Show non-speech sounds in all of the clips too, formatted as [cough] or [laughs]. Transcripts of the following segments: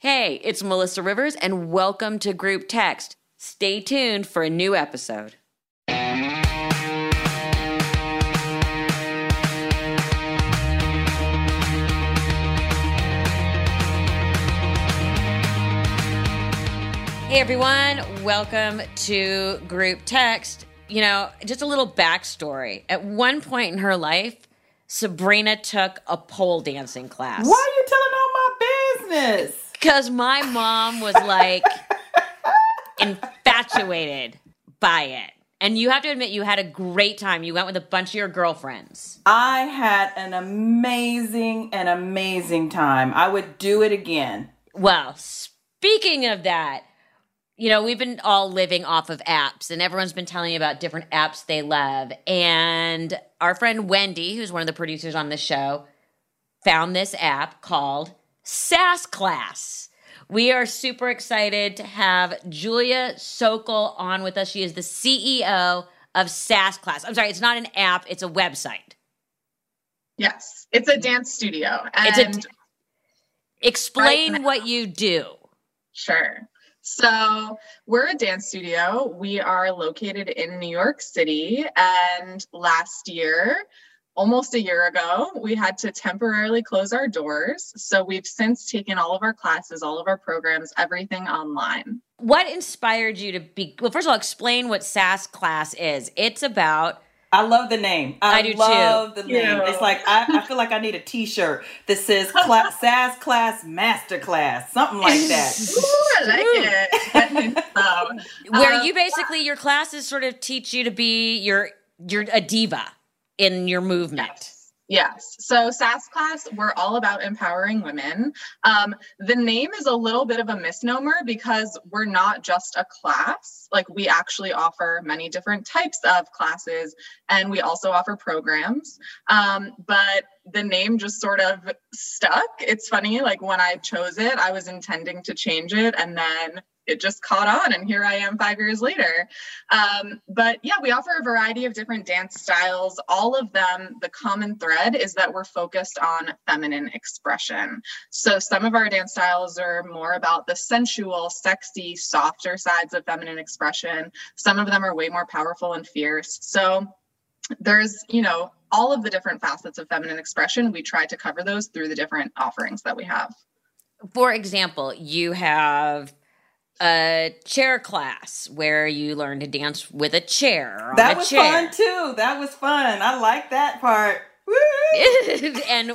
Hey, it's Melissa Rivers and welcome to Group Text. Stay tuned for a new episode. Hey everyone, welcome to Group Text. You know, just a little backstory. At one point in her life, Sabrina took a pole dancing class. Why are you telling all my business? Because my mom was like [laughs] infatuated by it. And you have to admit, you had a great time. You went with a bunch of your girlfriends. I had an amazing, an amazing time. I would do it again. Well, speaking of that, you know, we've been all living off of apps, and everyone's been telling you about different apps they love. And our friend Wendy, who's one of the producers on the show, found this app called Sass Class. We are super excited to have Julia Sokol on with us. She is the CEO of Sass Class. I'm sorry, it's not an app, it's a website. Yes, it's a dance studio. And it's a, explain right what you do. Sure. So, we're a dance studio. We are located in New York City. And last year, almost a year ago, we had to temporarily close our doors. So, we've since taken all of our classes, all of our programs, everything online. What inspired you to be? Well, first of all, explain what Sass class is. It's about I love the name. I, I do love too. the name. Yeah. It's like I, I, feel like I need a T-shirt that says [laughs] class, Sass Class Master Class, something like that. Ooh, I like it. [laughs] um, Where you basically your classes sort of teach you to be your you're a diva in your movement. Yes. Yes. So Sass class, we're all about empowering women. Um, the name is a little bit of a misnomer because we're not just a class. Like we actually offer many different types of classes and we also offer programs. Um, but the name just sort of stuck. It's funny, like when I chose it, I was intending to change it and then it just caught on and here i am five years later. Um, but yeah we offer a variety of different dance styles. All of them the common thread is that we're focused on feminine expression. So some of our dance styles are more about the sensual sexy softer sides of feminine expression. Some of them are way more powerful and fierce. So there's you know all of the different facets of feminine expression. We try to cover those through the different offerings that we have. For example you have a chair class where you learn to dance with a chair. that was chair. fun too. That was fun. I like that part. [laughs] and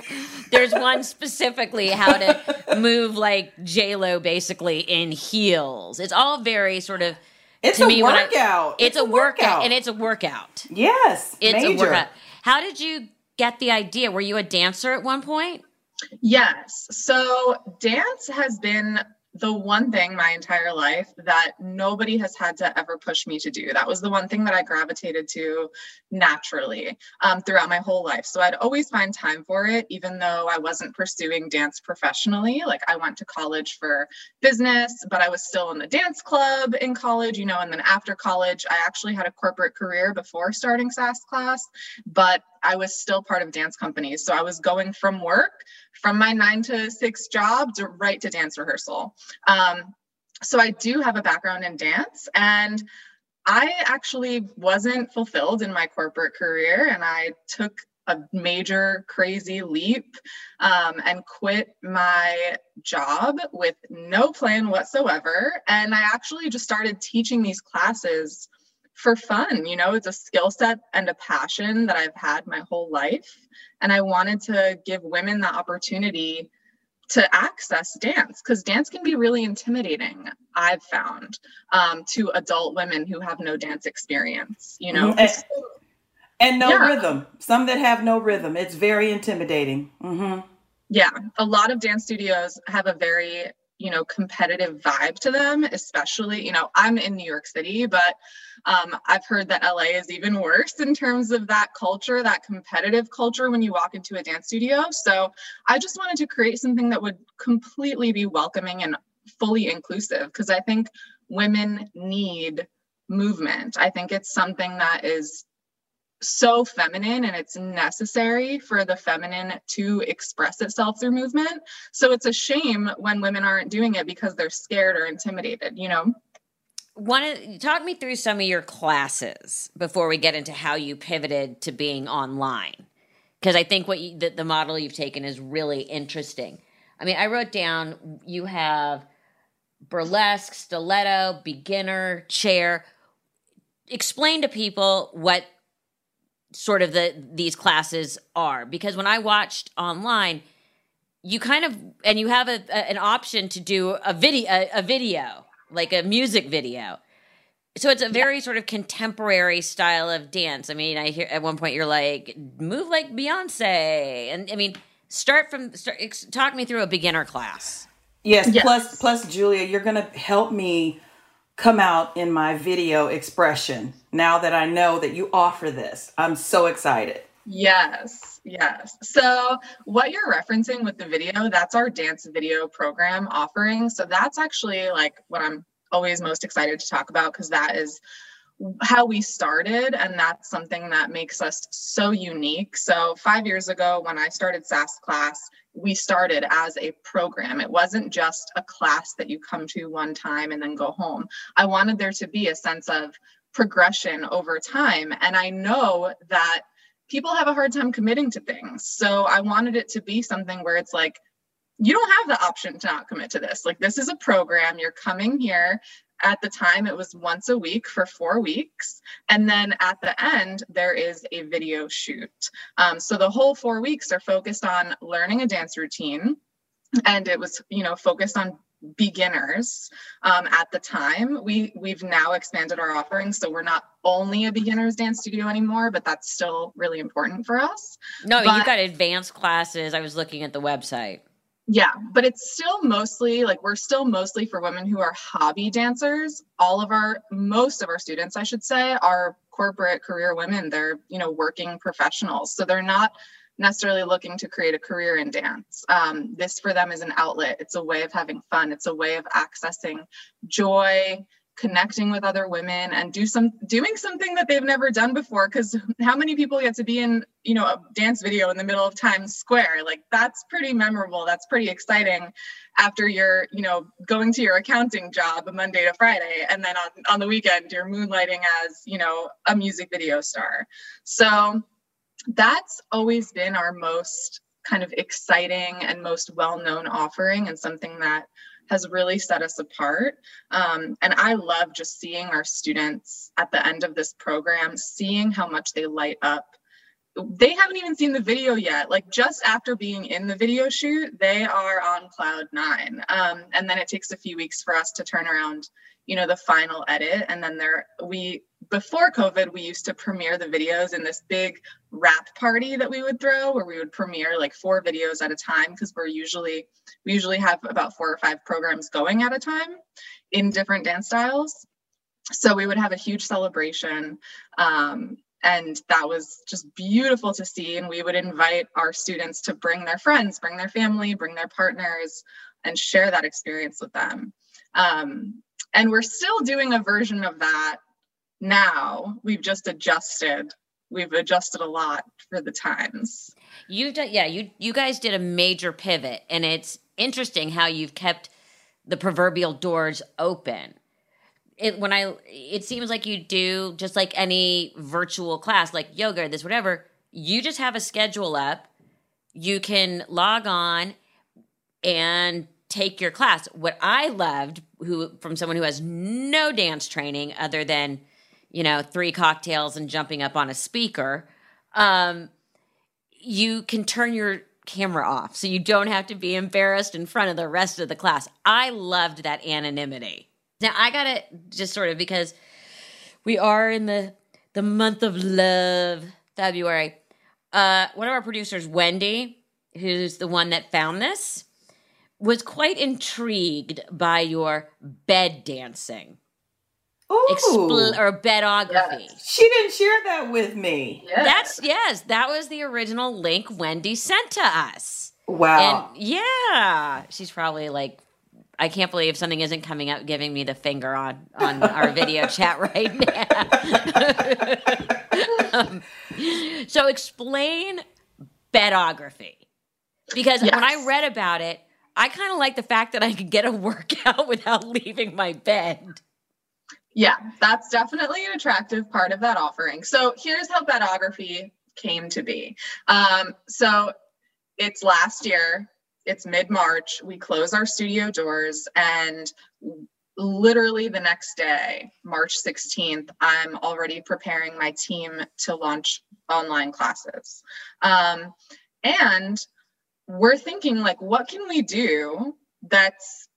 there's one specifically how to [laughs] move like J Lo basically in heels. It's all very sort of. It's to a me, workout. I, it's, it's, a, workout, workout, and it's a workout. Yes, it's major. a workout. How did you get the idea? Were you a dancer at one point? Yes. So dance has been the one thing my entire life that nobody has had to ever push me to do. That was the one thing that I gravitated to naturally um, throughout my whole life. So I'd always find time for it, even though I wasn't pursuing dance professionally. Like I went to college for business, but I was still in the dance club in college, you know, and then after college, I actually had a corporate career before starting Sass class, but I was still part of dance companies. So I was going from work, from my nine to six job, to right to dance rehearsal. Um, so I do have a background in dance and I actually wasn't fulfilled in my corporate career and I took a major crazy leap um, and quit my job with no plan whatsoever. And I actually just started teaching these classes for fun. You know, it's a skill set and a passion that I've had my whole life. And I wanted to give women the opportunity to access dance because dance can be really intimidating i've found um, to adult women who have no dance experience you know and, and no yeah. rhythm some that have no rhythm it's very intimidating mm-hmm. yeah a lot of dance studios have a very you know competitive vibe to them especially you know i'm in new york city but um, i've heard that la is even worse in terms of that culture that competitive culture when you walk into a dance studio. So i just wanted to create something that would completely be welcoming and fully inclusive because i think women need movement. I think it's something that is so feminine and it's necessary for the feminine to express itself through movement. So it's a shame when women aren't doing it because they're scared or intimidated, you know? One talk me through some of your classes before we get into how you pivoted to being online. Because I think what you, the, the model you've taken is really interesting. I mean, I wrote down you have burlesque, stiletto, beginner, chair. Explain to people what sort of the these classes are because when I watched online, you kind of and you have a, a an option to do a video a, a, video like a music video. So it's a very sort of contemporary style of dance. I mean, I hear at one point you're like move like Beyonce, and I mean start from start, talk me through a beginner class. Yes, yes. Plus, plus, Julia, you're going to help me come out in my video expression now that I know that you offer this. I'm so excited. Yes, yes. So, what you're referencing with the video, that's our dance video program offering. So, that's actually like what I'm always most excited to talk about because that is how we started and that's something that makes us so unique so five years ago when i started sass class we started as a program it wasn't just a class that you come to one time and then go home i wanted there to be a sense of progression over time. And i know that people have a hard time committing to things. So i wanted it to be something where it's like you don't have the option to not commit to this. Like, this is a program. You're coming here. At the time it was once a week for four weeks. And then at the end there is a video shoot. Um, so the whole four weeks are focused on learning a dance routine. And it was you know focused on beginners um, at the time we we've now expanded our offerings so we're not only a beginners dance studio anymore but that's still really important for us no but, you've got advanced classes i was looking at the website yeah, but it's still mostly like we're still mostly for women who are hobby dancers. All of our most of our students, I should say, are corporate career women. They're, you know, working professionals. So they're not necessarily looking to create a career in dance. Um, this for them is an outlet. It's a way of having fun. It's a way of accessing joy, connecting with other women and do some doing something that they've never done before because how many people get to be in you know a dance video in the middle of times square like that's pretty memorable that's pretty exciting after you're you know going to your accounting job monday to friday and then on, on the weekend you're moonlighting as you know a music video star so that's always been our most kind of exciting and most well-known offering and something that has really set us apart. Um, and I love just seeing our students at the end of this program, seeing how much they light up. They haven't even seen the video yet. Like just after being in the video shoot, they are on cloud nine. Um, and then it takes a few weeks for us to turn around you know the final edit and then there we before covid we used to premiere the videos in this big wrap party that we would throw where we would premiere like four videos at a time because we're usually we usually have about four or five programs going at a time in different dance styles. So we would have a huge celebration um, and that was just beautiful to see and we would invite our students to bring their friends bring their family bring their partners and share that experience with them. Um, and we're still doing a version of that now. We've just adjusted. We've adjusted a lot for the times. You've done, yeah. You you guys did a major pivot, and it's interesting how you've kept the proverbial doors open. It when I it seems like you do just like any virtual class, like yoga, this whatever. You just have a schedule up. You can log on and take your class. What I loved, who from someone who has no dance training other than, you know, three cocktails and jumping up on a speaker, um, you can turn your camera off, so you don't have to be embarrassed in front of the rest of the class. I loved that anonymity. Now I gotta just sort of because we are in the the month of love, February. Uh, one of our producers, Wendy, who's the one that found this was quite intrigued by your bed dancing. Ooh. Expl- or bedography. Yes. she didn't share that with me. Yes. That's yes, that was the original link Wendy sent to us. Wow. And yeah, she's probably like, I can't believe something isn't coming up giving me the finger on on our video [laughs] chat right now. [laughs] um, so explain bedography because when I read about it, I kind of like the fact that I could get a [laughs] workout without leaving my bed. Yeah, that's definitely an attractive part of that offering. So here's how bedography came to be. Um, so it's last year, it's mid March, we close our studio doors, and literally the next day, March 16th, I'm already preparing my team to launch online classes. Um, and we're thinking, like, what can we do that's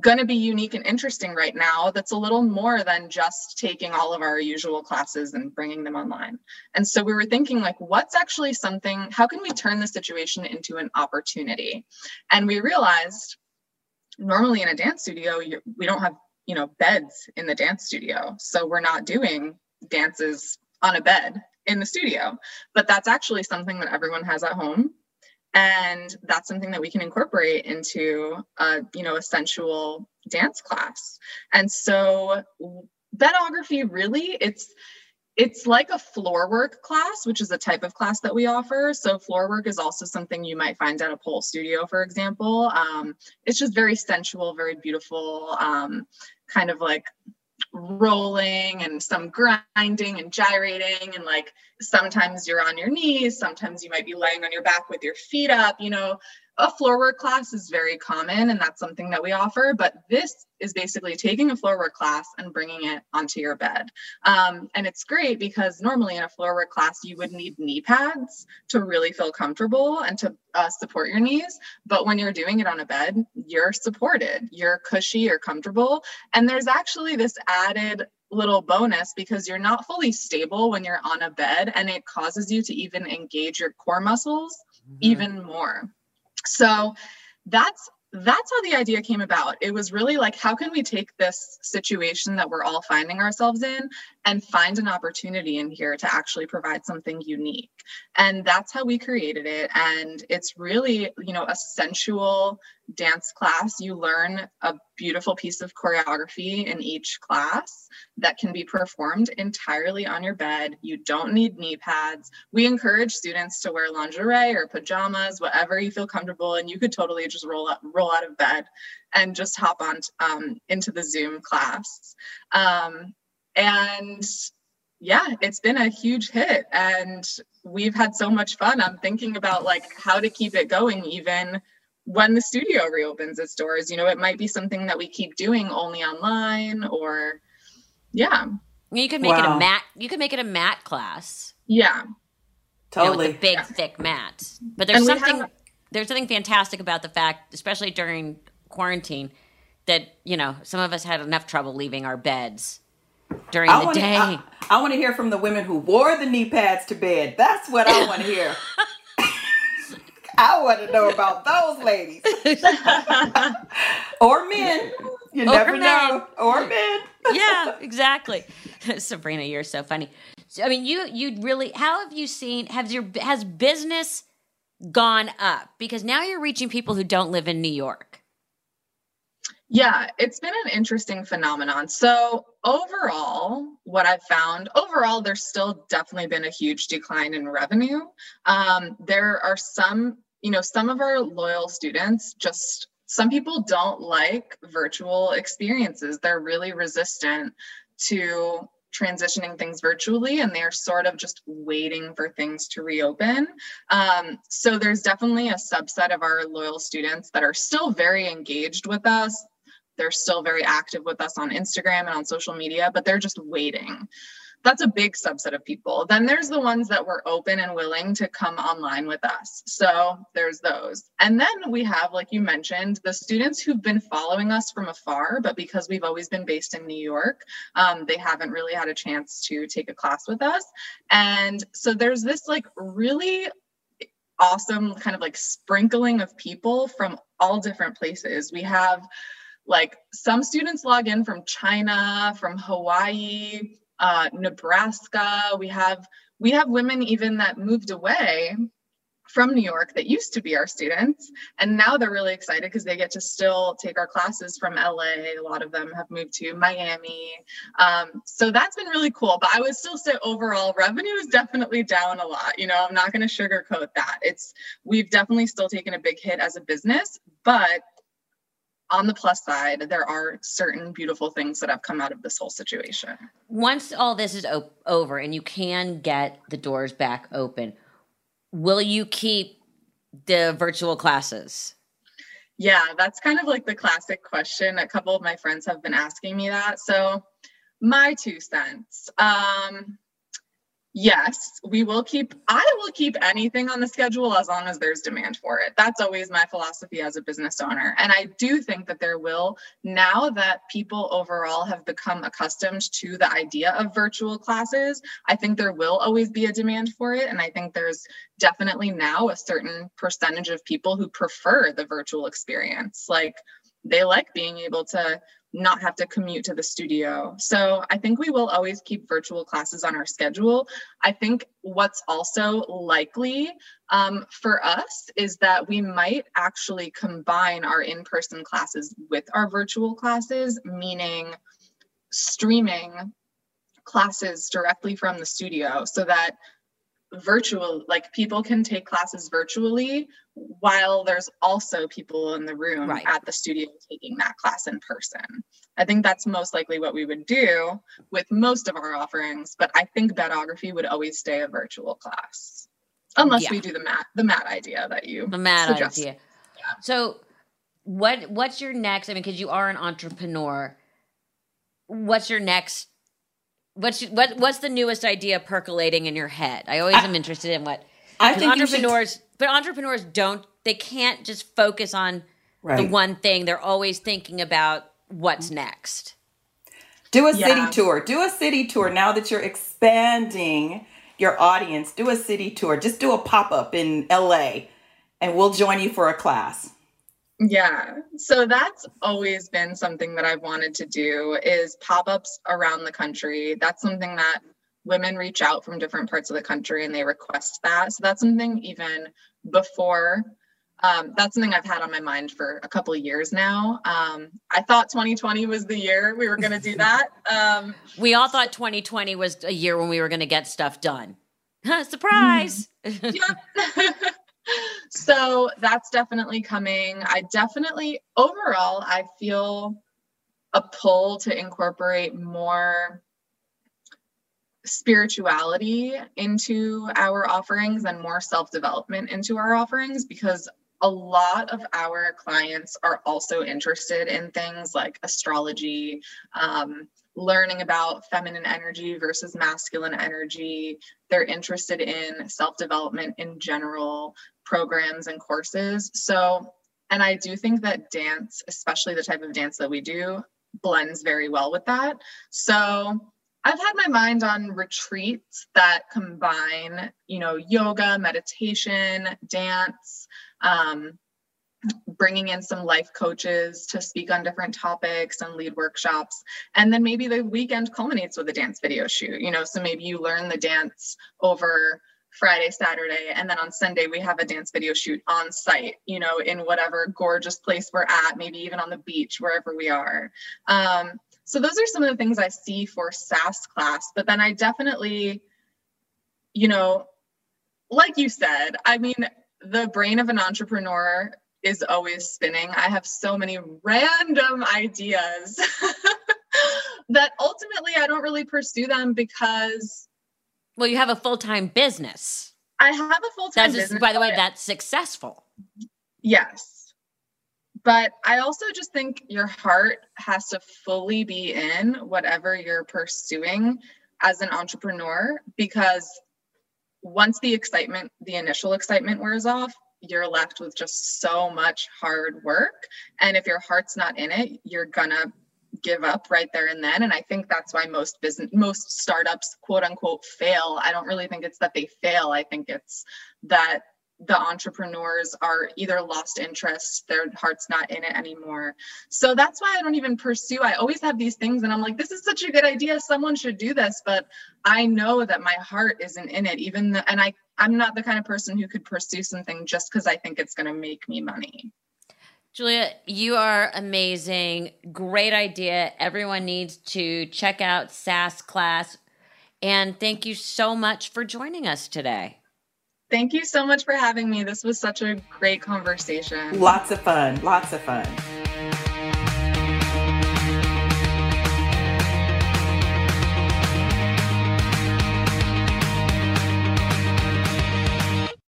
going to be unique and interesting right now that's a little more than just taking all of our usual classes and bringing them online. And so we were thinking like what's actually something how can we turn the situation into an opportunity? And we realized normally in a dance studio we don't have, you know, beds in the dance studio. So we're not doing dances on a bed in the studio. But that's actually something that everyone has at home and that's something that we can incorporate into a you know a sensual dance class. And so bedography really it's it's like a floor work class which is a type of class that we offer. So floor work is also something you might find at a pole studio for example. Um, it's just very sensual very beautiful um, kind of like rolling and some grinding and gyrating and like sometimes you're on your knees sometimes you might be laying on your back with your feet up you know a floor work class is very common and that's something that we offer but this is basically taking a floor work class and bringing it onto your bed. Um, and it's great because normally in a floor work class you would need knee pads to really feel comfortable and to uh, support your knees but when you're doing it on a bed you're supported you're cushy you're comfortable and there's actually this added little bonus because you're not fully stable when you're on a bed and it causes you to even engage your core muscles even more so that's that's how the idea came about. It was really like how can we take this situation that we're all finding ourselves in and find an opportunity in here to actually provide something unique. And that's how we created it. And it's really you know a sensual dance class. You learn a beautiful piece of choreography in each class that can be performed entirely on your bed. You don't need knee pads. We encourage students to wear lingerie or pajamas whatever you feel comfortable and you could totally just roll up roll out of bed and just hop on um, into the zoom class. Um, and yeah it's been a huge hit and we've had so much fun i'm thinking about like how to keep it going even when the studio reopens its doors you know it might be something that we keep doing only online or yeah You could make it a mat. You could make it a mat class. yeah you know, totally. with the big thick mat. But there's And something have- there's something fantastic about the fact, especially during quarantine, that you know some of us had enough trouble leaving our beds during I the want to. day. I, I want to hear from the women who wore the knee pads to bed. That's what I want to hear. [laughs] I want to know about those ladies [laughs] or men. You never men. know. Or men. [laughs] yeah, exactly. Sabrina, you're so funny. So, I mean, you you really how have you seen has your has business gone up because now you're reaching people who don't live in New York. Yeah, it's been an interesting phenomenon. So, overall, what I've found, overall, there's still definitely been a huge decline in revenue. Um, there are some, you know, some of our loyal students just, some people don't like virtual experiences. They're really resistant to transitioning things virtually and they're sort of just waiting for things to reopen. Um, so there's definitely a subset of our loyal students that are still very engaged with us. They're still very active with us on Instagram and on social media, but they're just waiting. That's a big subset of people. Then there's the ones that were open and willing to come online with us. So there's those. And then we have, like you mentioned, the students who've been following us from afar, but because we've always been based in New York, um, they haven't really had a chance to take a class with us. And so there's this like really awesome kind of like sprinkling of people from all different places. We have like some students log in from China, from Hawaii, uh, Nebraska. We have we have women even that moved away from New York that used to be our students. And now they're really excited because they get to still take our classes from LA. A lot of them have moved to Miami. Um, so that's been really cool. But I would still say overall revenue is definitely down a lot. You know, I'm not going to sugarcoat that. It's, we've definitely still taken a big hit as a business, but on the plus side, there are certain beautiful things that have come out of this whole situation. Once all this is op- over and you can get the doors back open, will you keep the virtual classes? Yeah, that's kind of like the classic question. A couple of my friends have been asking me that. So, my two cents. Um, yes, we will keep, I will keep anything on the schedule as long as there's demand for it. That's always my philosophy as a business owner. And I do think that there will, now that people overall have become accustomed to the idea of virtual classes, I think there will always be a demand for it. And I think there's definitely now a certain percentage of people who prefer the virtual experience. Like, they like being able to not have to commute to the studio. So I think we will always keep virtual classes on our schedule. I think what's also likely um, for us is that we might actually combine our in person classes with our virtual classes, meaning streaming classes directly from the studio so that virtual like people can take classes virtually while there's also people in the room right. at the studio taking that class in person i think that's most likely what we would do with most of our offerings but i think bedography would always stay a virtual class unless yeah. we do the mat the mat idea that you the mat suggest. idea yeah. so what what's your next i mean because you are an entrepreneur what's your next what's what what's the newest idea percolating in your head? I always I, am interested in what I think entrepreneurs, should... but entrepreneurs don't. They can't just focus on right. the one thing. They're always thinking about what's next. Do a yeah. city tour. Do a city tour now that you're expanding your audience. Do a city tour. Just do a pop up in LA and we'll join you for a class. Yeah. So that's always been something that I've wanted to do is pop-ups around the country. That's something that women reach out from different parts of the country and they request that. So that's something even before um, that's something I've had on my mind for a couple of years now. Um, I thought 2020 was the year we were going to do that. [laughs] Um, we all thought 2020 was a year when we were going to get stuff done. [laughs] Surprise! [laughs] yeah. So that's definitely coming. I definitely, overall, I feel a pull to incorporate more spirituality into our offerings and more self development into our offerings because a lot of our clients are also interested in things like astrology, um, learning about feminine energy versus masculine energy. They're interested in self development in general, programs and courses. So, and I do think that dance, especially the type of dance that we do, blends very well with that. So, I've had my mind on retreats that combine, you know, yoga, meditation, dance, um, bringing in some life coaches to speak on different topics and lead workshops. And then maybe the weekend culminates with a dance video shoot you know so maybe you learn the dance over friday saturday and then on sunday we have a dance video shoot on site you know in whatever gorgeous place we're at maybe even on the beach wherever we are. Um, so those are some of the things i see for sass class but then i definitely you know like you said i mean the brain of an entrepreneur is always spinning. I have so many random ideas [laughs] that ultimately I don't really pursue them because. Well, you have a full time business. I have a full time business. By the way, oh, that's successful. Yes. But I also just think your heart has to fully be in whatever you're pursuing as an entrepreneur because once the excitement, the initial excitement wears off, you're left with just so much hard work. And if your heart's not in it, you're gonna give up right there and then. And I think that's why most business, most startups, quote unquote, fail. I don't really think it's that they fail. I think it's that the entrepreneurs are either lost interest, their heart's not in it anymore. So that's why I don't even pursue. I always have these things and I'm like, this is such a good idea. Someone should do this. But I know that my heart isn't in it. Even the, and I I'm not the kind of person who could pursue something just because I think it's gonna make me money. Julia, you are amazing. Great idea. Everyone needs to check out Sass class. And thank you so much for joining us today. Thank you so much for having me. This was such a great conversation. Lots of fun. Lots of fun.